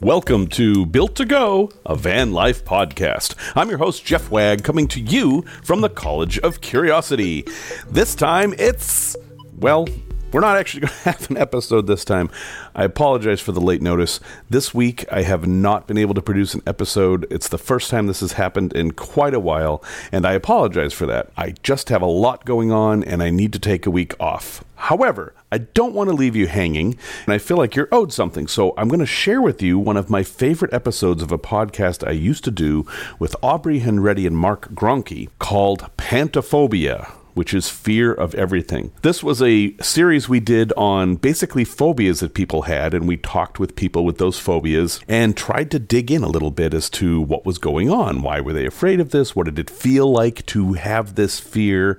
Welcome to Built to Go, a van life podcast. I'm your host, Jeff Wagg, coming to you from the College of Curiosity. This time it's, well, we're not actually going to have an episode this time. I apologize for the late notice. This week, I have not been able to produce an episode. It's the first time this has happened in quite a while, and I apologize for that. I just have a lot going on, and I need to take a week off. However, I don't want to leave you hanging, and I feel like you're owed something, so I'm going to share with you one of my favorite episodes of a podcast I used to do with Aubrey Henretti and Mark Gronke called Pantophobia which is fear of everything. This was a series we did on basically phobias that people had, and we talked with people with those phobias and tried to dig in a little bit as to what was going on. Why were they afraid of this? What did it feel like to have this fear?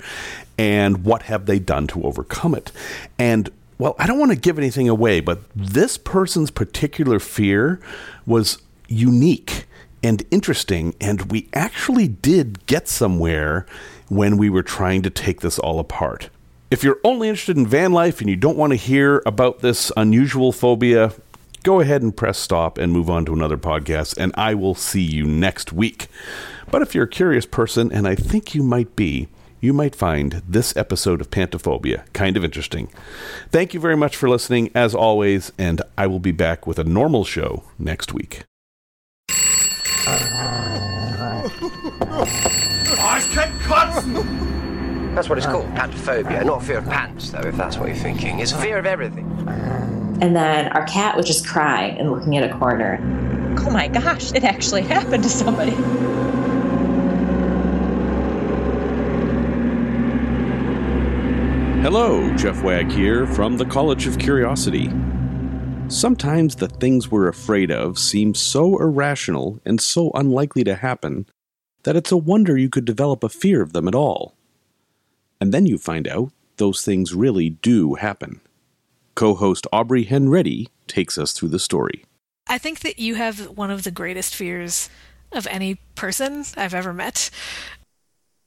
And what have they done to overcome it? And well, I don't want to give anything away, but this person's particular fear was unique and interesting, and we actually did get somewhere when we were trying to take this all apart. If you're only interested in van life and you don't want to hear about this unusual phobia, go ahead and press stop and move on to another podcast, and I will see you next week. But if you're a curious person, and I think you might be, you might find this episode of Pantophobia kind of interesting. Thank you very much for listening, as always, and I will be back with a normal show next week. That's what it's called, pantophobia. Not fear of pants, though, if that's what you're thinking. It's fear of everything. And then our cat would just cry and looking at a corner. Oh my gosh, it actually happened to somebody. Hello, Jeff Wagg here from the College of Curiosity. Sometimes the things we're afraid of seem so irrational and so unlikely to happen that it's a wonder you could develop a fear of them at all. And then you find out those things really do happen. Co host Aubrey Henretti takes us through the story. I think that you have one of the greatest fears of any person I've ever met.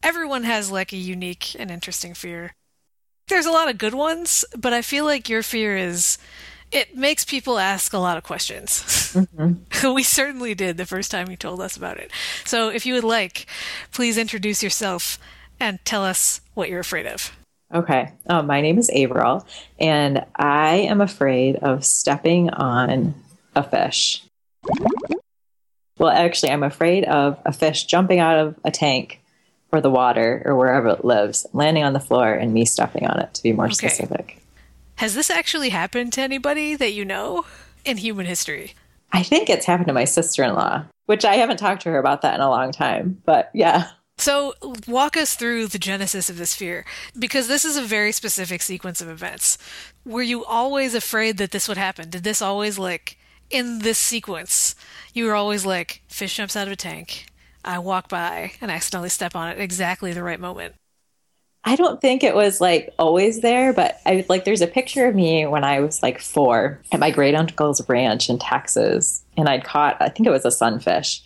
Everyone has like a unique and interesting fear. There's a lot of good ones, but I feel like your fear is it makes people ask a lot of questions. Mm-hmm. we certainly did the first time you told us about it. So if you would like, please introduce yourself and tell us what you're afraid of. Okay. Oh, my name is Averill, and I am afraid of stepping on a fish. Well, actually, I'm afraid of a fish jumping out of a tank or the water or wherever it lives, landing on the floor, and me stepping on it, to be more okay. specific. Has this actually happened to anybody that you know in human history? I think it's happened to my sister in law, which I haven't talked to her about that in a long time, but yeah. So, walk us through the genesis of this fear, because this is a very specific sequence of events. Were you always afraid that this would happen? Did this always, like, in this sequence, you were always like, fish jumps out of a tank, I walk by and accidentally step on it exactly the right moment? I don't think it was like always there, but I like there's a picture of me when I was like four at my great uncle's ranch in Texas, and I'd caught I think it was a sunfish,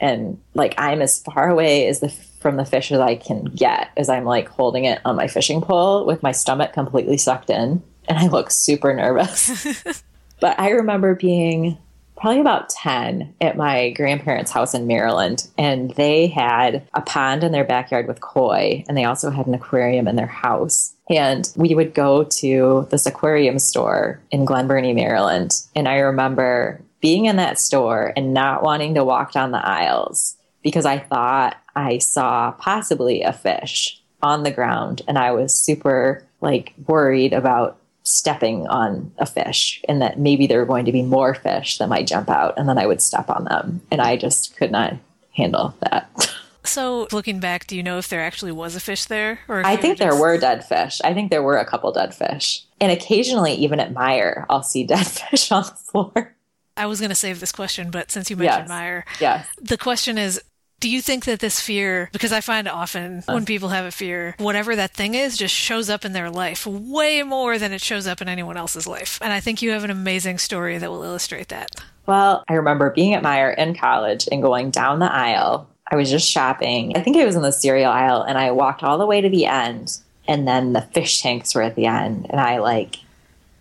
and like I'm as far away as the from the fish as I can get as I'm like holding it on my fishing pole with my stomach completely sucked in, and I look super nervous. but I remember being probably about 10 at my grandparents' house in Maryland. And they had a pond in their backyard with koi, and they also had an aquarium in their house. And we would go to this aquarium store in Glen Burnie, Maryland. And I remember being in that store and not wanting to walk down the aisles because I thought I saw possibly a fish on the ground. And I was super like worried about stepping on a fish and that maybe there were going to be more fish that might jump out and then I would step on them. And I just could not handle that. So, looking back, do you know if there actually was a fish there? Or I think there were dead fish. I think there were a couple dead fish. And occasionally, even at Meijer, I'll see dead fish on the floor. I was going to save this question, but since you mentioned yes. Meijer, yes. the question is do you think that this fear, because I find often uh. when people have a fear, whatever that thing is just shows up in their life way more than it shows up in anyone else's life? And I think you have an amazing story that will illustrate that. Well, I remember being at Meijer in college and going down the aisle. I was just shopping. I think it was in the cereal aisle, and I walked all the way to the end, and then the fish tanks were at the end, and I like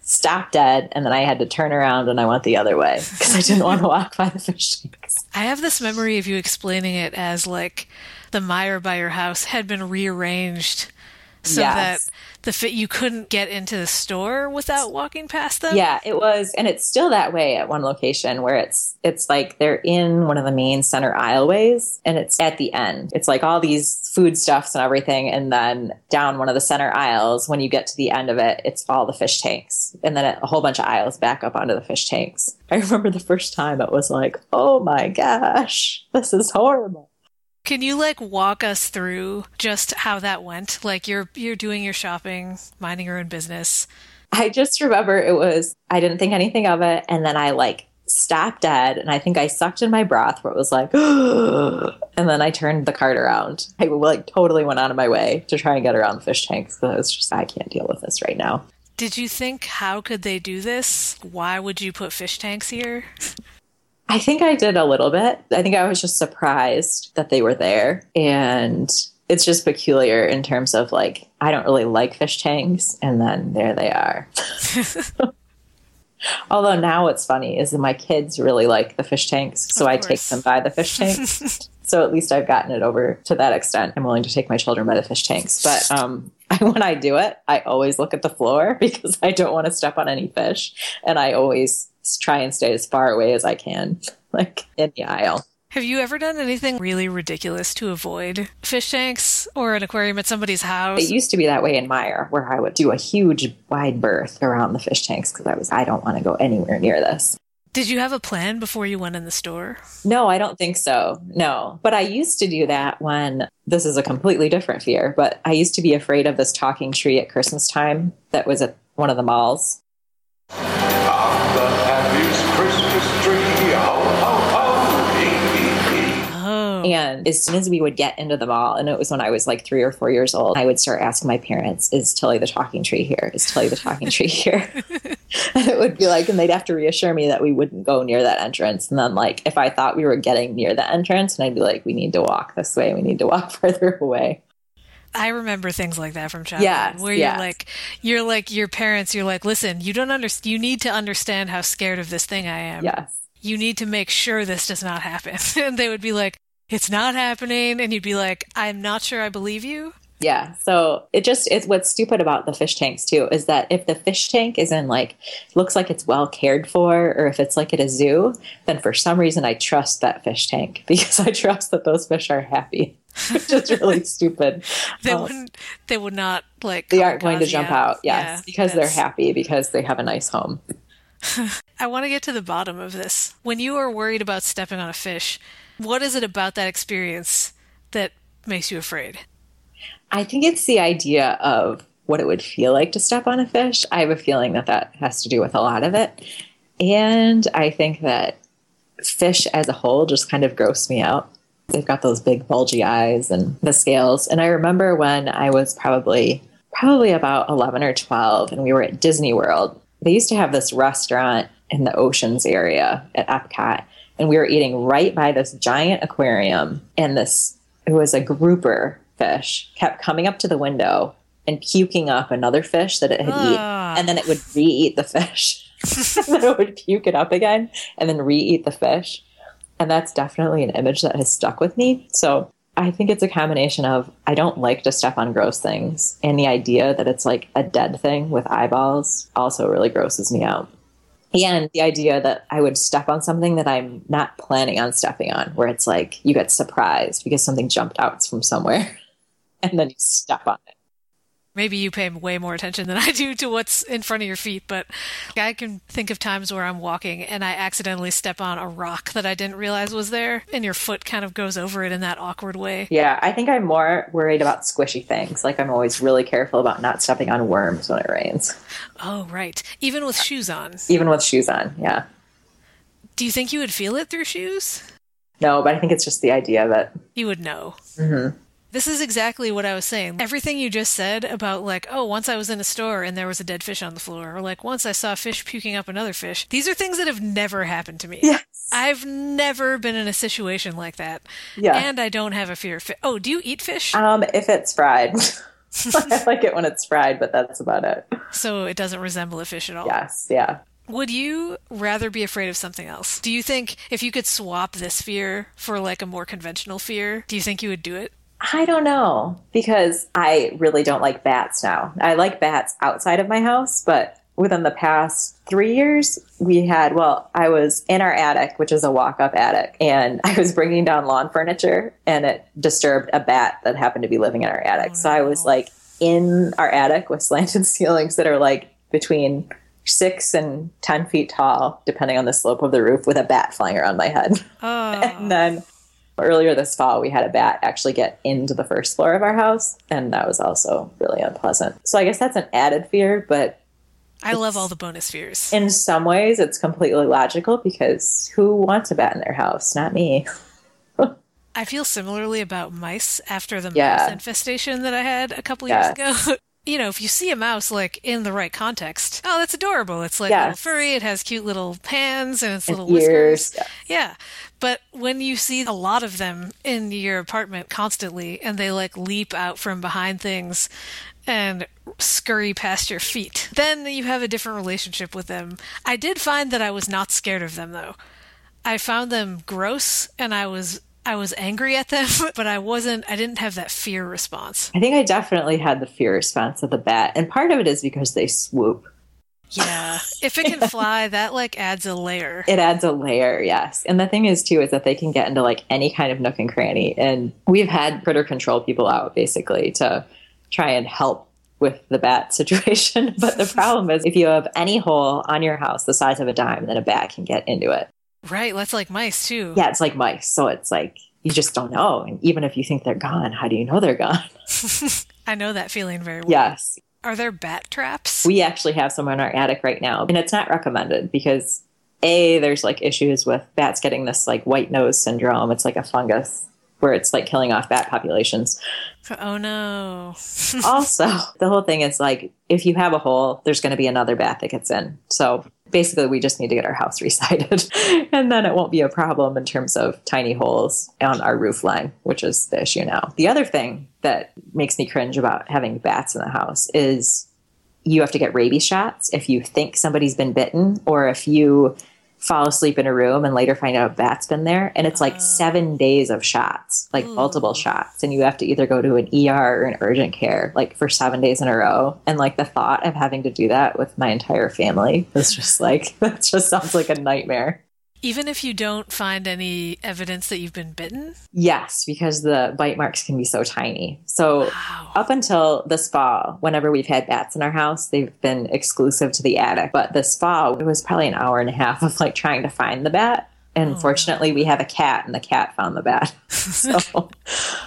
stop dead, and then I had to turn around and I went the other way because I didn't want to walk by the fish tanks. I have this memory of you explaining it as like the Meijer by your house had been rearranged so Yes. that the fit you couldn't get into the store without walking past them. Yeah, it was, and it's still that way at one location where it's it's like they're in one of the main center aisleways, and it's at the end. It's like all these foodstuffs and everything, and then down one of the center aisles, when you get to the end of it, it's all the fish tanks, and then a whole bunch of aisles back up onto the fish tanks. I remember the first time it was like, oh my gosh, this is horrible. Can you like walk us through just how that went? Like you're you're doing your shopping, minding your own business. I just remember it was, I didn't think anything of it. And then I like stopped dead and I think I sucked in my breath where it was like, and then I turned the cart around. I like totally went out of my way to try and get around the fish tanks because I was just, I can't deal with this right now. Did you think how could they do this? Why would you put fish tanks here? I think I did a little bit. I think I was just surprised that they were there. And it's just peculiar in terms of like, I don't really like fish tanks. And then there they are. Although now what's funny is that my kids really like the fish tanks. So I take them by the fish tanks. so at least I've gotten it over to that extent. I'm willing to take my children by the fish tanks. But um, when I do it, I always look at the floor because I don't want to step on any fish. And I always try and stay as far away as I can, like in the aisle. Have you ever done anything really ridiculous to avoid fish tanks or an aquarium at somebody's house? It used to be that way in Meijer, where I would do a huge wide berth around the fish tanks because I was, I don't want to go anywhere near this. Did you have a plan before you went in the store? No, I don't think so. No. But I used to do that when this is a completely different fear, but I used to be afraid of this talking tree at Christmas time that was at one of the malls. Ah, And as soon as we would get into the mall, and it was when I was like three or four years old, I would start asking my parents, Is Tilly the talking tree here? Is Tilly the talking tree here? and it would be like, and they'd have to reassure me that we wouldn't go near that entrance. And then, like, if I thought we were getting near the entrance, and I'd be like, We need to walk this way, we need to walk further away. I remember things like that from childhood. Yes, where yes. you're like, you're like your parents. You're like, listen, you don't understand. You need to understand how scared of this thing I am. Yes. You need to make sure this does not happen. and they would be like, it's not happening, and you'd be like, I'm not sure I believe you. Yeah. So it just it's what's stupid about the fish tanks too is that if the fish tank is in like looks like it's well cared for or if it's like at a zoo, then for some reason I trust that fish tank because I trust that those fish are happy. Which is really stupid. They Um, wouldn't. They would not like. they aren't going to jump you. out, yes, Yeah, because they're happy because they have a nice home. I want to get to the bottom of this. When you are worried about stepping on a fish, what is it about that experience that makes you afraid? I think it's the idea of what it would feel like to step on a fish. I have a feeling that that has to do with a lot of it. And I think that fish as a whole just kind of gross me out. They've got those big bulgy eyes and the scales. And I remember when I was probably probably about 11 or 12 and we were at Disney World. They used to have this restaurant in the oceans area at Epcot and we were eating right by this giant aquarium. And this it was a grouper fish kept coming up to the window and puking up another fish that it had eaten Ah. and then it would re-eat the fish. And then it would puke it up again and then re-eat the fish. And that's definitely an image that has stuck with me. So i think it's a combination of i don't like to step on gross things. And the idea that it's like a dead thing with eyeballs also really grosses me out and the idea that I would step on something that I'm not planning on stepping on, where it's like you get surprised because something jumped out from somewhere and then you step on it. Maybe you pay way more attention than I do to what's in front of your feet, but I can think of times where I'm walking and I accidentally step on a rock that I didn't realize was there, and your foot kind of goes over it in that awkward way. Yeah, I think I'm more worried about squishy things. Like I'm always really careful about not stepping on worms when it rains, Oh, right. Even with shoes on. even with shoes on. Yeah. Do you think you would feel it through shoes? No, but I think it's just the idea that. You would know. Mm-hmm. This is exactly what I was saying. Everything you just said about, like, oh, once I was in a store and there was a dead fish on the floor, or like once I saw a fish puking up another fish, these are things that have never happened to me. Yes. I've never been in a situation like that. Yeah. And I don't have a fear of fish. Oh, do you eat fish? Um, if it's fried. I like it when it's fried, but that's about it. So it doesn't resemble a fish at all. Yes, yeah. Would you rather be afraid of something else? Do you think if you could swap this fear for like a more conventional fear, do you think you would do it? I don't know because I really don't like bats now. I like bats outside of my house, but within the past three years, we had, well, I was in our attic, which is a walk up attic, and I was bringing down lawn furniture and it disturbed a bat that happened to be living in our attic. Oh, so I was like in our attic with slanted ceilings that are like between six and 10 feet tall, depending on the slope of the roof, with a bat flying around my head. Oh, And then earlier this fall, we had a bat actually get into the first floor of our house, and that was also really unpleasant. So I guess that's an added fear, but I love all the bonus fears. in some ways, it's completely logical because who wants a bat in their house? Not me. I feel similarly about mice after the Yeah. mouse infestation that I had a couple Yes. years ago. you know, if you see a mouse like in the right context, oh, that's adorable. It's like a little furry. It has cute little hands and its And little whiskers. ears, yeah. Yeah. But when you see a lot of them in your apartment constantly and they like leap out from behind things and scurry past your feet, then you have a different relationship with them. I did find that I was not scared of them though. I found them gross and I was I was angry at them, but I wasn't I didn't have that fear response. I think I definitely had the fear response of the bat, and part of it is because they swoop. Yeah. if it can fly, that like adds a layer. It adds a layer, yes. And the thing is, too, is that they can get into like any kind of nook and cranny. And we've had critter control people out basically to try and help with the bat situation. But the problem is, if you have any hole on your house the size of a dime, then a bat can get into it. Right, that's like mice too. Yeah, it's like mice. So it's like you just don't know. And even if you think they're gone, how do you know they're gone? I know that feeling very well. yes. Are there bat traps? We actually have some in our attic right now, and it's not recommended because a there's like issues with bats getting this like white nose syndrome. It's like a fungus where it's like killing off bat populations. Oh no. also, the whole thing is like if you have a hole, there's going to be another bat that gets in. So basically, we just need to get our house resided, and then it won't be a problem in terms of tiny holes on our roof line, which is the issue now. The other thing that makes me cringe about having bats in the house is you have to get rabies shots if you think somebody's been bitten or if you fall asleep in a room and later find out a bat's been there. And it's like seven days of shots like multiple shots. And you have to either go to an er or an urgent care like for seven days in a row. And like the thought of having to do that with my entire family is just like that just sounds like a nightmare Even if you don't find any evidence that you've been bitten? yes because the bite marks can be so tiny so Wow. up until this fall, whenever we've had bats in our house, they've been exclusive to the attic. But this fall, it was probably an hour and a half of like trying to find the bat. And oh, fortunately, we have a cat, and the cat found the bat. so,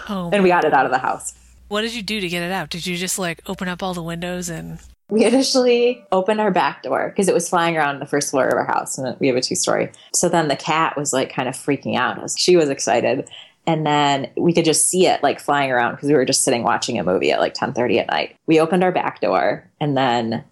Oh. and we got it out of the house. What did you do to get it out? Did you just like open up all the windows and We initially opened our back door because it was flying around the first floor of our house, and we have a two story. So then the cat was like kind of freaking out. She was excited, and then we could just see it like flying around because we were just sitting watching a movie at like ten thirty at night. We opened our back door, and then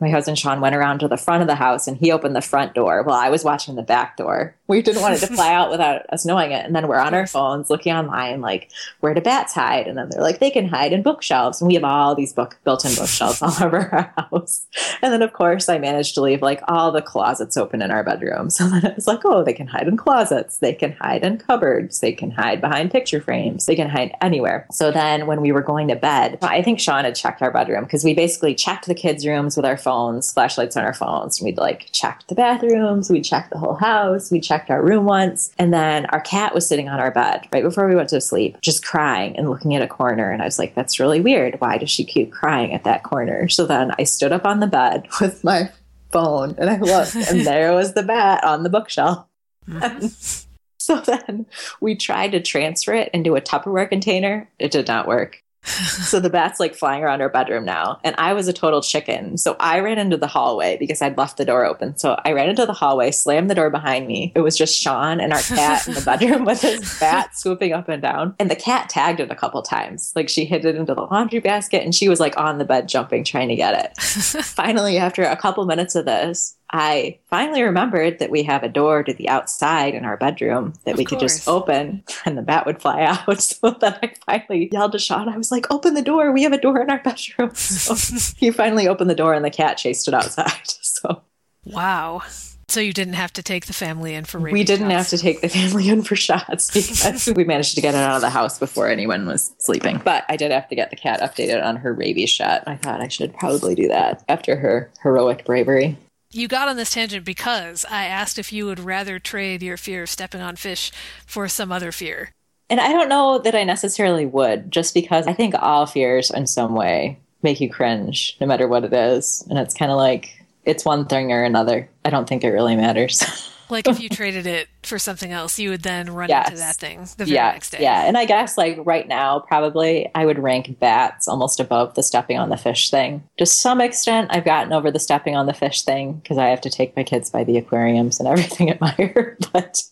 my husband Sean went around to the front of the house and he opened the front door while I was watching the back door. We didn't want it to fly out without us knowing it. And then we're on our phones looking online, like, where do bats hide? And then they're like, they can hide in bookshelves. And we have all these book built in bookshelves all over our house. And then, of course, I managed to leave like all the closets open in our bedroom. So then it was like, oh, they can hide in closets. They can hide in cupboards. They can hide behind picture frames. They can hide anywhere. So then when we were going to bed, I think Sean had checked our bedroom because we basically checked the kids' rooms with our phones, flashlights on our phones. And We'd like checked the bathrooms. We checked the whole house. We checked our room once. And then our cat was sitting on our bed right before we went to sleep, just crying and looking at a corner. And I was like, that's really weird. Why does she keep crying at that corner? So then I stood up on the bed with my phone and I looked, and there was the bat on the bookshelf. so then we tried to transfer it into a Tupperware container. It did not work. So the bat's like flying around our bedroom now. And I was a total chicken. So I ran into the hallway because I'd left the door open. So I ran into the hallway, slammed the door behind me. It was just Sean and our cat in the bedroom with his bat swooping up and down. And the cat tagged it a couple times. Like she hid it into the laundry basket and she was like on the bed jumping, trying to get it. Finally, after a couple minutes of this, I finally remembered that we have a door to the outside in our bedroom that Of we could just open and the bat would fly out. So then I finally yelled to Sean. I was like, open the door. We have a door in our bedroom. So he finally opened the door and the cat chased it outside. So Wow. So you didn't have to take the family in for rabies we didn't have to take the family in for shots because we managed to get it out of the house before anyone was sleeping. But I did have to get the cat updated on her rabies shot. I thought I should probably do that after her heroic bravery. You got on this tangent because I asked if you would rather trade your fear of stepping on fish for some other fear. And I don't know that I necessarily would, just because I think all fears in some way make you cringe, no matter what it is. And it's kind of like it's one thing or another. I don't think it really matters. Like if you traded it for something else, you would then run Yes. into that thing the very yeah, next day. yeah. And I guess like right now, probably I would rank bats almost above the stepping on the fish thing. To some extent, I've gotten over the stepping on the fish thing because I have to take my kids by the aquariums and everything at Meijer. But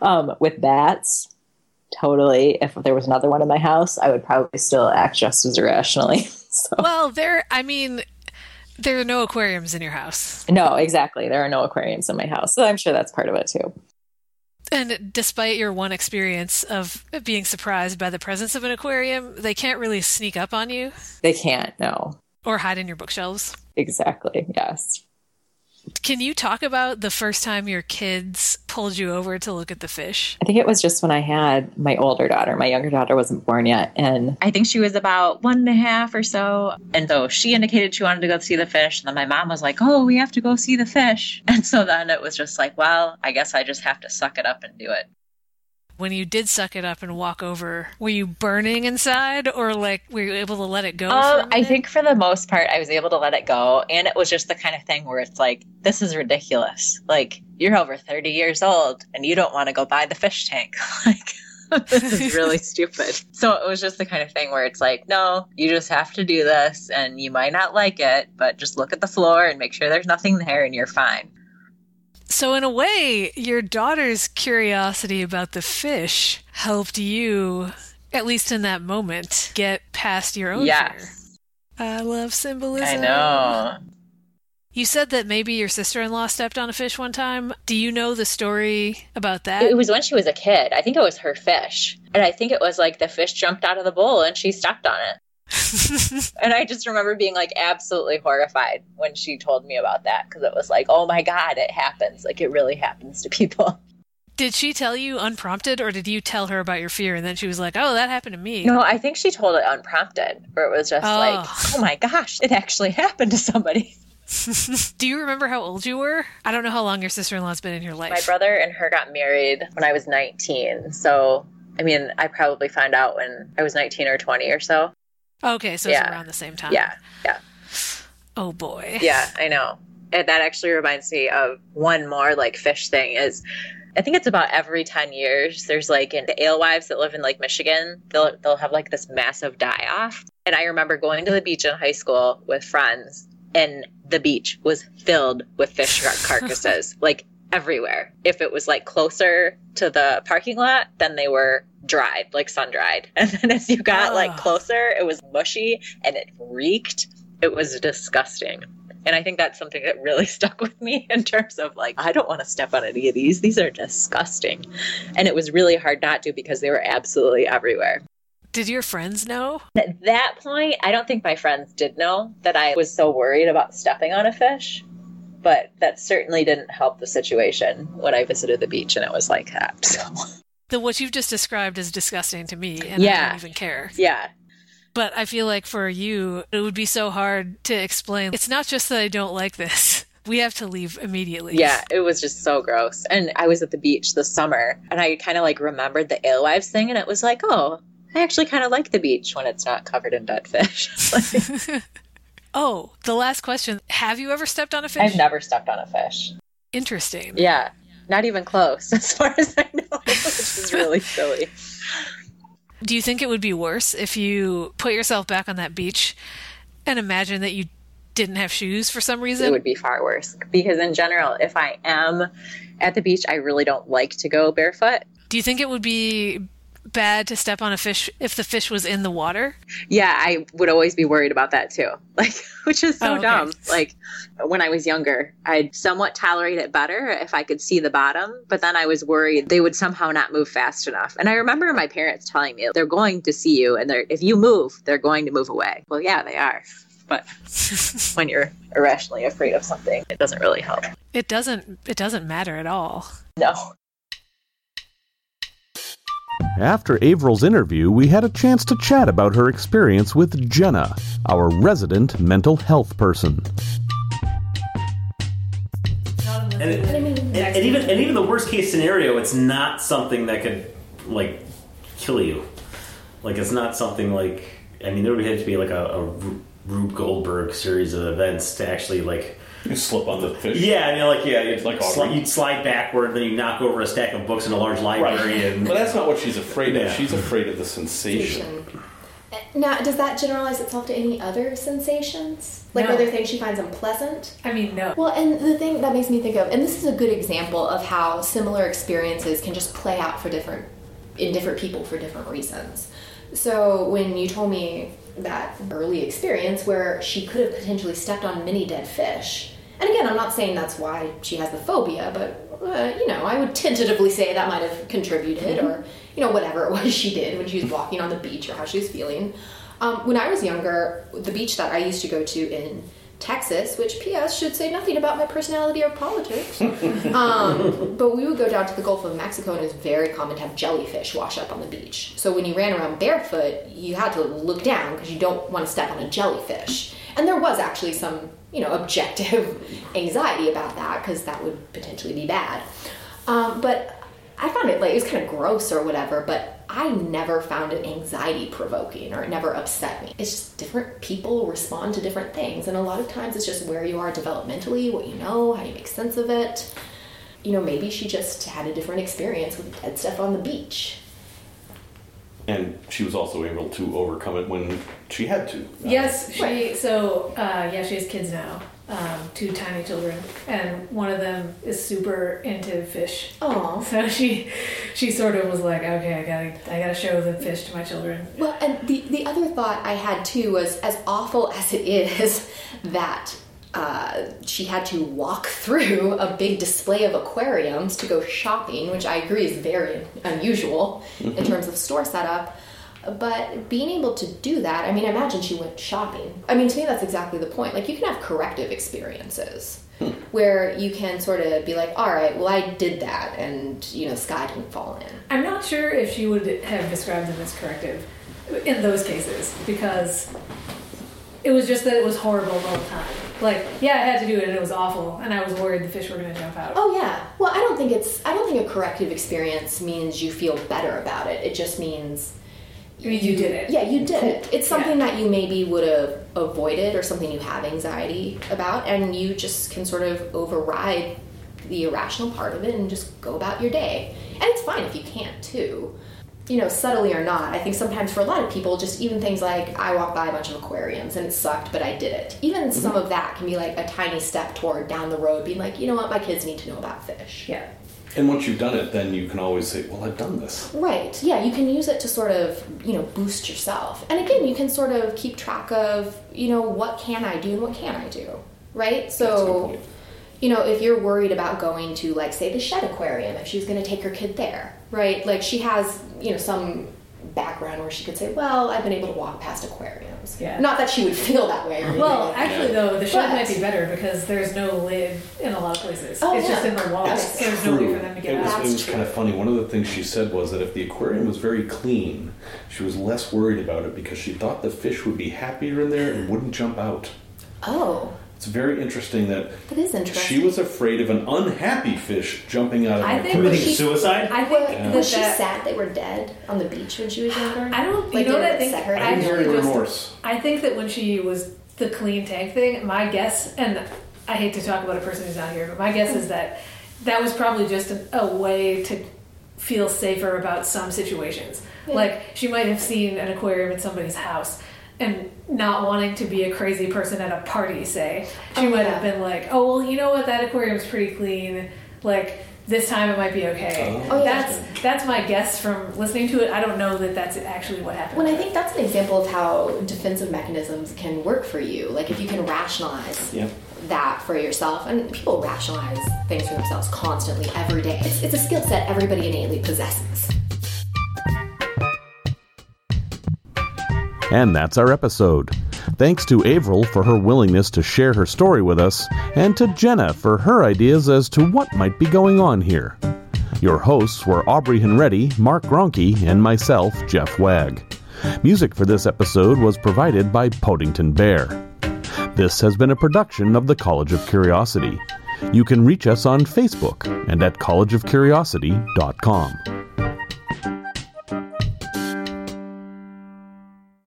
um, with bats, totally. If there was another one in my house, I would probably still act just as irrationally. So. Well, there. I mean, there are no aquariums in your house, No, exactly. There are no aquariums in my house. So I'm sure that's part of it too. and despite your one experience of being surprised by the presence of an aquarium, they can't really sneak up on you They can't, no. or hide in your bookshelves. Exactly. Yes. Can you talk about the first time your kids pulled you over to look at the fish? I think it was just when I had my older daughter. My younger daughter wasn't born yet. And I think she was about one and a half or so. And so she indicated she wanted to go see the fish. And then my mom was like, Oh, we have to go see the fish. And so then it was just like, Well, I guess I just have to suck it up and do it. When you did suck it up and walk over, were you burning inside or like were you able to let it go? Um, I think for the most part, I was able to let it go. And it was just the kind of thing where it's like, This is ridiculous. Like, you're over 30 years old and you don't want to go buy the fish tank. like, this is really stupid. So it was just the kind of thing where it's like, no, you just have to do this and you might not like it, but just look at the floor and make sure there's nothing there and you're fine. So, in a way, your daughter's curiosity about the fish helped you, at least in that moment, get past your own fear. Yes. I love symbolism. I know. You said that maybe your sister in law stepped on a fish one time. Do you know the story about that? It was when she was a kid. I think it was her fish. And I think it was like the fish jumped out of the bowl and she stepped on it. And I just remember being like absolutely horrified when she told me about that because it was like, oh my God, it happens. Like it really happens to people. did she tell you unprompted, or did you tell her about your fear and then she was like, oh, that happened to me? No, I think she told it unprompted, where it was just Oh. like, oh my gosh, it actually happened to somebody. Do you remember how old you were? I don't know how long your sister in law's been in your life. My brother and her got married when I was 19. So, I mean, I probably found out when I was 19 or 20 or so. Okay, so it's around the same time. Yeah, yeah. Oh boy. Yeah, I know. And that actually reminds me of one more like fish thing is I think it's about every 10 years there's like in the alewives that live in like Michigan, they'll they'll have like this massive die off. And I remember going to the beach in high school with friends and the beach was filled with fish carcasses like everywhere. If it was like closer to the parking lot, then they were dried, like sun dried. And then as you got like closer, it was mushy and it reeked. It was disgusting. And I think that's something that really stuck with me in terms of like, I don't want to step on any of these. These are disgusting. And it was really hard not to because they were absolutely everywhere. Did your friends know? At that point, I don't think my friends did know that I was so worried about stepping on a fish. But that certainly didn't help the situation when I visited the beach and it was like that. So, The what you've just described is disgusting to me, and I don't even care. yeah. But I feel like for you, it would be so hard to explain. It's not just that I don't like this. We have to leave immediately. Yeah, it was just so gross. And I was at the beach this summer and I kind of like remembered the alewives thing and it was like, oh, I actually kind of like the beach when it's not covered in dead fish. Like, Oh, the last question. Have you ever stepped on a fish? I've never stepped on a fish. Interesting. Yeah, not even close as far as I know, which is really silly. Do you think it would be worse if you put yourself back on that beach and imagine that you didn't have shoes for some reason? It would be far worse because, in general, if I am at the beach, I really don't like to go barefoot. Do you think it would be bad to step on a fish if the fish was in the water? Yeah, I would always be worried about that too. Like, which is so Oh, okay. dumb. Like, when I was younger, I'd somewhat tolerate it better if I could see the bottom, but then I was worried they would somehow not move fast enough. And I remember my parents telling me they're going to see you, and they're if you move, they're going to move away. Well, yeah, they are. But when you're irrationally afraid of something, it doesn't really help. It doesn't it doesn't matter at all. No. After Avril's interview, we had a chance to chat about her experience with Jenna, our resident mental health person. And, and, and even and even the worst case scenario, it's not something that could like kill you. Like it's not something like I mean, there would have to be like a, a Rube Goldberg series of events to actually like You slip on the fish. yeah, I mean, like yeah, you'd Like like Aubrey. you'd slide backward, then you knock over a stack of books in a large library, and But that's not what she's afraid of. Yeah. She's afraid of the sensation. sensation. Now, does that generalize itself to any other sensations? Like, No. are there things she finds unpleasant? I mean, no. Well, and the thing that makes me think of, and this is a good example of how similar experiences can just play out for different, in different people for different reasons. So when you told me that early experience where she could have potentially stepped on many dead fish, and again, I'm not saying that's why she has the phobia, but uh, you know, I would tentatively say that might have contributed, or you know, whatever it was she did when she was walking on the beach or how she was feeling. Um, when I was younger, the beach that I used to go to in Texas, which P.S. should say nothing about my personality or politics. um, but we would go down to the Gulf of Mexico, and it was very common to have jellyfish wash up on the beach. So when you ran around barefoot, you had to look down because you don't want to step on a jellyfish. And there was actually some, you know, objective anxiety about that because that would potentially be bad. Um, but I found it like it was kind of gross or whatever, but I never found it anxiety provoking or it never upset me. It's just different people respond to different things, and a lot of times it's just where you are developmentally, what you know, how you make sense of it. You know, maybe she just had a different experience with dead stuff on the beach. And she was also able to overcome it when she had to. Yes, she. Right. So uh, yeah, she has kids now, um, two tiny children, and one of them is super into fish. Oh, So she, she sort of was like, okay, I gotta, I gotta show the fish to my children. Well, and the, the other thought I had too was as awful as it is that uh, she had to walk through a big display of aquariums to go shopping, which I agree is very unusual in terms of store setup. But being able to do that, I mean, imagine she went shopping. I mean, to me, that's exactly the point. Like, you can have corrective experiences where you can sort of be like, all right, well, I did that, and, you know, sky didn't fall in. I'm not sure if she would have described them as corrective in those cases because it was just that it was horrible all the time. Like, yeah, I had to do it and it was awful, and I was worried the fish were gonna jump out. Oh yeah. Well, I don't think it's. I don't think a corrective experience means you feel better about it. It just means. Mean, you did it. Yeah, you did it. It's something Yeah. that you maybe would have avoided or something you have anxiety about, and you just can sort of override the irrational part of it and just go about your day. And it's fine if you can't too. You know, subtly or not, I think sometimes for a lot of people, just even things like I walked by a bunch of aquariums and it sucked, but I did it. Even mm-hmm. some of that can be like a tiny step toward down the road being like, you know what, my kids need to know about fish. Yeah. And once you've done it, then you can always say, well, I've done this. Right. Yeah, you can use it to sort of, you know, boost yourself. And again, you can sort of keep track of, you know, what can I do and what can I do. Right? That's a good So, point. you know, if you're worried about going to like say the Shedd aquarium, if she's going to take her kid there, right? Like she has, you know, some background where she could say, "Well, I've been able to walk past aquariums." Yeah. Not that she would feel that way. Or anything Well, actually, though, the Shedd But- might be better because there's no lid in a lot of places. Oh, it's just in the walls. That's so there's no way for them to It get was, out. it was That's kind of funny. One of the things she said was that if the aquarium was very clean, she was less worried about it because she thought the fish would be happier in there and wouldn't jump out. Oh, It's very interesting that that is she was afraid of an unhappy fish jumping out of I an think You she- suicide? I think Wa- that, was she that- sad they were dead on the beach when she was younger? I don't. Like, you know did what I think? upset her? I didn't hear actually any just- remorse. I think that when she was the clean tank thing, my guess, and I hate to talk about a person who's not here, but my guess is that that was probably just a, a way to feel safer about some situations. Yeah. Like she might have seen an aquarium in somebody's house and not wanting to be a crazy person at a party, say. She Oh, might yeah. have been like, oh, well, you know what? That aquarium's pretty clean. Like, this time it might be okay. Oh, oh yeah. That's that's my guess from listening to it. I don't know that that's actually what happened. When I think that's an example of how defensive mechanisms can work for you. Like if you can rationalize Yep. that for yourself, and people rationalize things for themselves constantly every day. It's, it's a skill set everybody innately possesses. And that's our episode. Thanks to Avril for her willingness to share her story with us, and to Jenna for her ideas as to what might be going on here. Your hosts were Aubrey Henretti, Mark Gronke, and myself, Jeff Wagg. Music for this episode was provided by Podington Bear. This has been a production of the College of Curiosity. You can reach us on Facebook and at collegeofcuriosity.com.